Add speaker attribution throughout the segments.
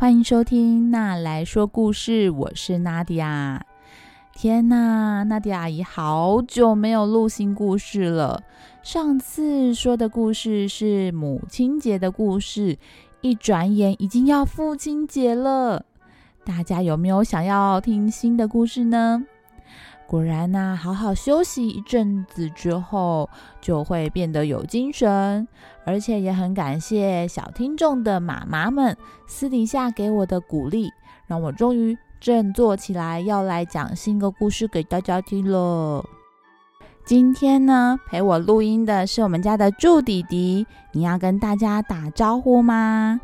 Speaker 1: 欢迎收听娜来说故事，我是娜迪亚。天呐，娜迪亚阿姨好久没有录新故事了。上次说的故事是母亲节的故事，一转眼已经要父亲节了。大家有没有想要听新的故事呢？果然呐，好好休息一阵子之后，就会变得有精神。而且也很感谢小听众的妈妈们私底下给我的鼓励，让我终于振作起来，要来讲新的故事给大家听了。今天呢，陪我录音的是我们家的祝弟弟，你要跟大家打招呼吗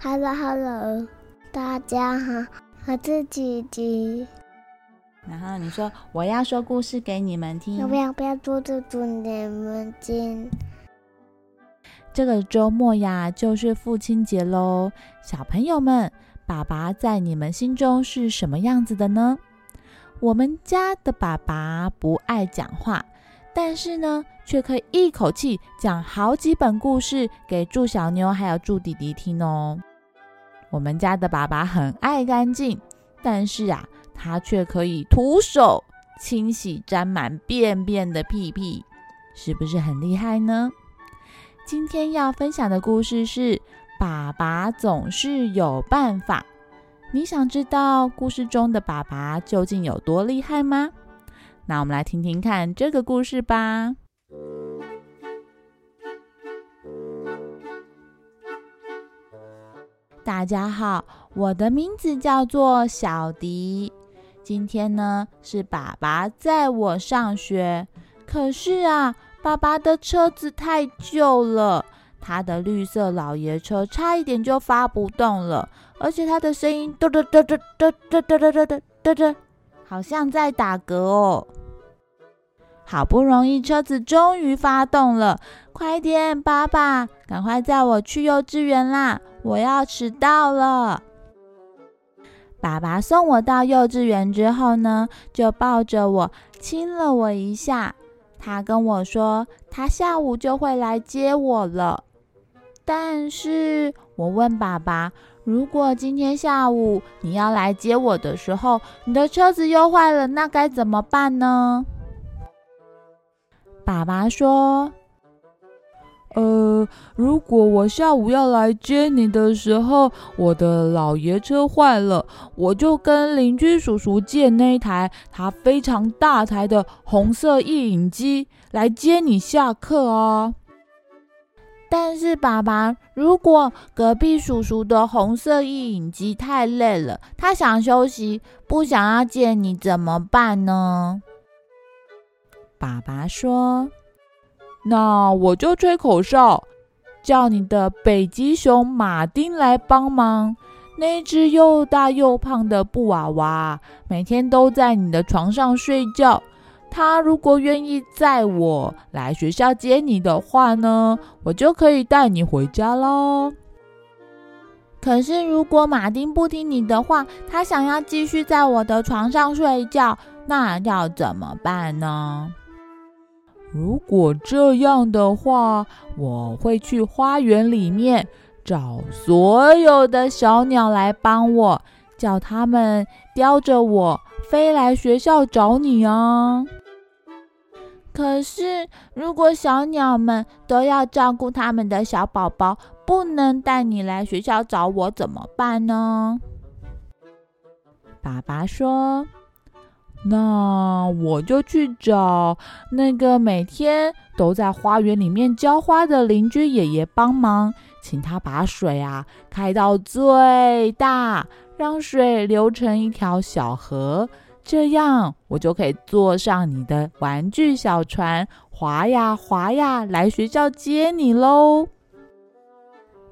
Speaker 2: ？Hello，Hello，大家好，我是弟弟。
Speaker 1: 然后你说我要说故事给你们听，
Speaker 2: 要不要不要做这种你们听？
Speaker 1: 这个周末呀，就是父亲节喽，小朋友们，爸爸在你们心中是什么样子的呢？我们家的爸爸不爱讲话，但是呢，却可以一口气讲好几本故事给祝小妞还有祝弟弟听哦。我们家的爸爸很爱干净，但是啊。他却可以徒手清洗沾满便便的屁屁，是不是很厉害呢？今天要分享的故事是《爸爸总是有办法》。你想知道故事中的爸爸究竟有多厉害吗？那我们来听听看这个故事吧。大家好，我的名字叫做小迪。今天呢是爸爸载我上学，可是啊，爸爸的车子太旧了，他的绿色老爷车差一点就发不动了，而且他的声音嘟嘟嘟嘟嘟嘟嘟嘟嘟嘟嘟，好像在打嗝哦。好不容易车子终于发动了，快点，爸爸，赶快载我去幼稚园啦，我要迟到了。爸爸送我到幼稚园之后呢，就抱着我亲了我一下。他跟我说，他下午就会来接我了。但是我问爸爸，如果今天下午你要来接我的时候，你的车子又坏了，那该怎么办呢？爸爸说。
Speaker 3: 呃，如果我下午要来接你的时候，我的老爷车坏了，我就跟邻居叔叔借那台他非常大台的红色印影机来接你下课啊。
Speaker 1: 但是爸爸，如果隔壁叔叔的红色印影机太累了，他想休息，不想要借你怎么办呢？
Speaker 3: 爸爸说。那我就吹口哨，叫你的北极熊马丁来帮忙。那只又大又胖的布娃娃，每天都在你的床上睡觉。他如果愿意载我来学校接你的话呢，我就可以带你回家喽。
Speaker 1: 可是如果马丁不听你的话，他想要继续在我的床上睡觉，那要怎么办呢？
Speaker 3: 如果这样的话，我会去花园里面找所有的小鸟来帮我，叫他们叼着我飞来学校找你啊。
Speaker 1: 可是，如果小鸟们都要照顾他们的小宝宝，不能带你来学校找我，怎么办呢？
Speaker 3: 爸爸说。那我就去找那个每天都在花园里面浇花的邻居爷爷帮忙，请他把水啊开到最大，让水流成一条小河，这样我就可以坐上你的玩具小船，划呀划呀，来学校接你喽。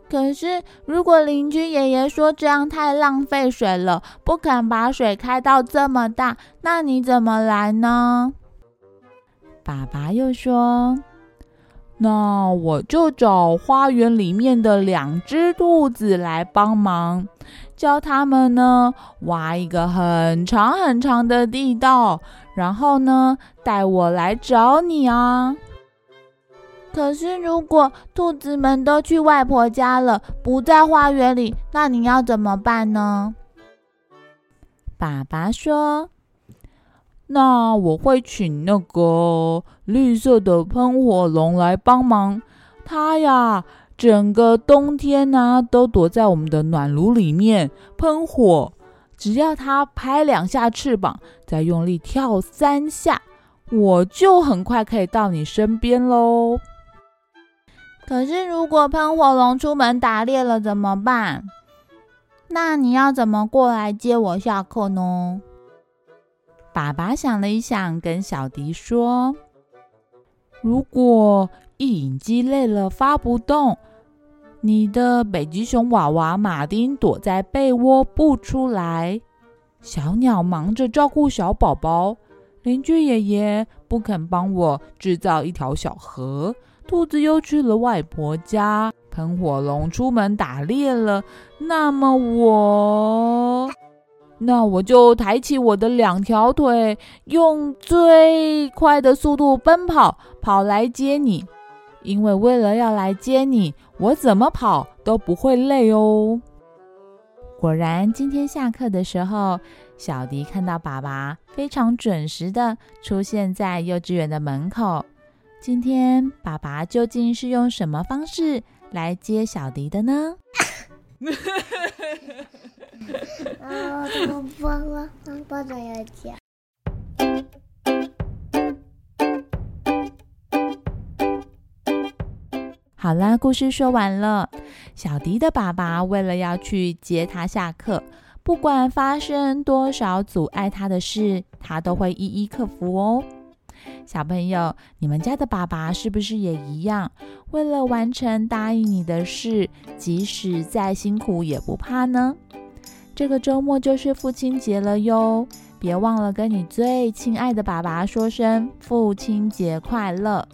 Speaker 1: 可是，如果邻居爷爷说这样太浪费水了，不肯把水开到这么大，那你怎么来呢？
Speaker 3: 爸爸又说：“那我就找花园里面的两只兔子来帮忙，教他们呢挖一个很长很长的地道，然后呢带我来找你啊。”
Speaker 4: 可是如果兔子们都去外婆家了，不在花园里，那你要怎么办呢？
Speaker 1: 爸爸说：“那我会请那个绿色的喷火龙来帮忙。它呀，整个冬天呢都躲在我们的暖炉里面喷火。只要它拍两下翅膀，再用力跳三下，我就很快可以到你身边喽。
Speaker 4: 可是如果喷火龙出门打猎了怎么办？”那你要怎么过来接我下课呢？
Speaker 1: 爸爸想了一想，跟小迪说：“如果一影机累了发不动，你的北极熊娃娃马丁躲在被窝不出来，小鸟忙着照顾小宝宝，邻居爷爷不肯帮我制造一条小河，兔子又去了外婆家。”喷火龙出门打猎了，那么我，那我就抬起我的两条腿，用最快的速度奔跑，跑来接你。因为为了要来接你，我怎么跑都不会累哦。果然，今天下课的时候，小迪看到爸爸非常准时的出现在幼稚园的门口。今天爸爸究竟是用什么方式？来接小迪的呢？
Speaker 2: 啊，我爸爸，我爸爸要讲。
Speaker 1: 好啦，故事说完了。小迪的爸爸为了要去接他下课，不管发生多少阻碍他的事，他都会一一克服哦。小朋友，你们家的爸爸是不是也一样？为了完成答应你的事，即使再辛苦也不怕呢？这个周末就是父亲节了哟，别忘了跟你最亲爱的爸爸说声父亲节快乐，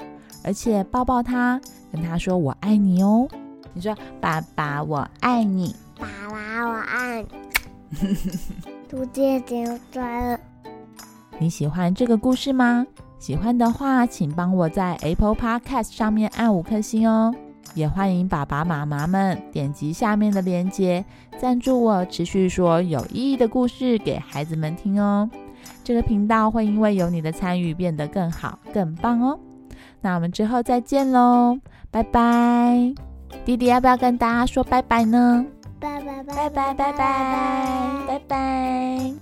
Speaker 1: 而且抱抱他，跟他说我爱你哦。你说爸爸我爱你，
Speaker 2: 爸爸我爱你，祝姐姐快乐。
Speaker 1: 你喜欢这个故事吗？喜欢的话，请帮我在 Apple Podcast 上面按五颗星哦。也欢迎爸爸妈妈们点击下面的链接，赞助我，持续说有意义的故事给孩子们听哦。这个频道会因为有你的参与变得更好、更棒哦。那我们之后再见喽，拜拜！弟弟要不要跟大家说拜拜呢？
Speaker 2: 拜拜
Speaker 4: 拜拜拜拜拜拜。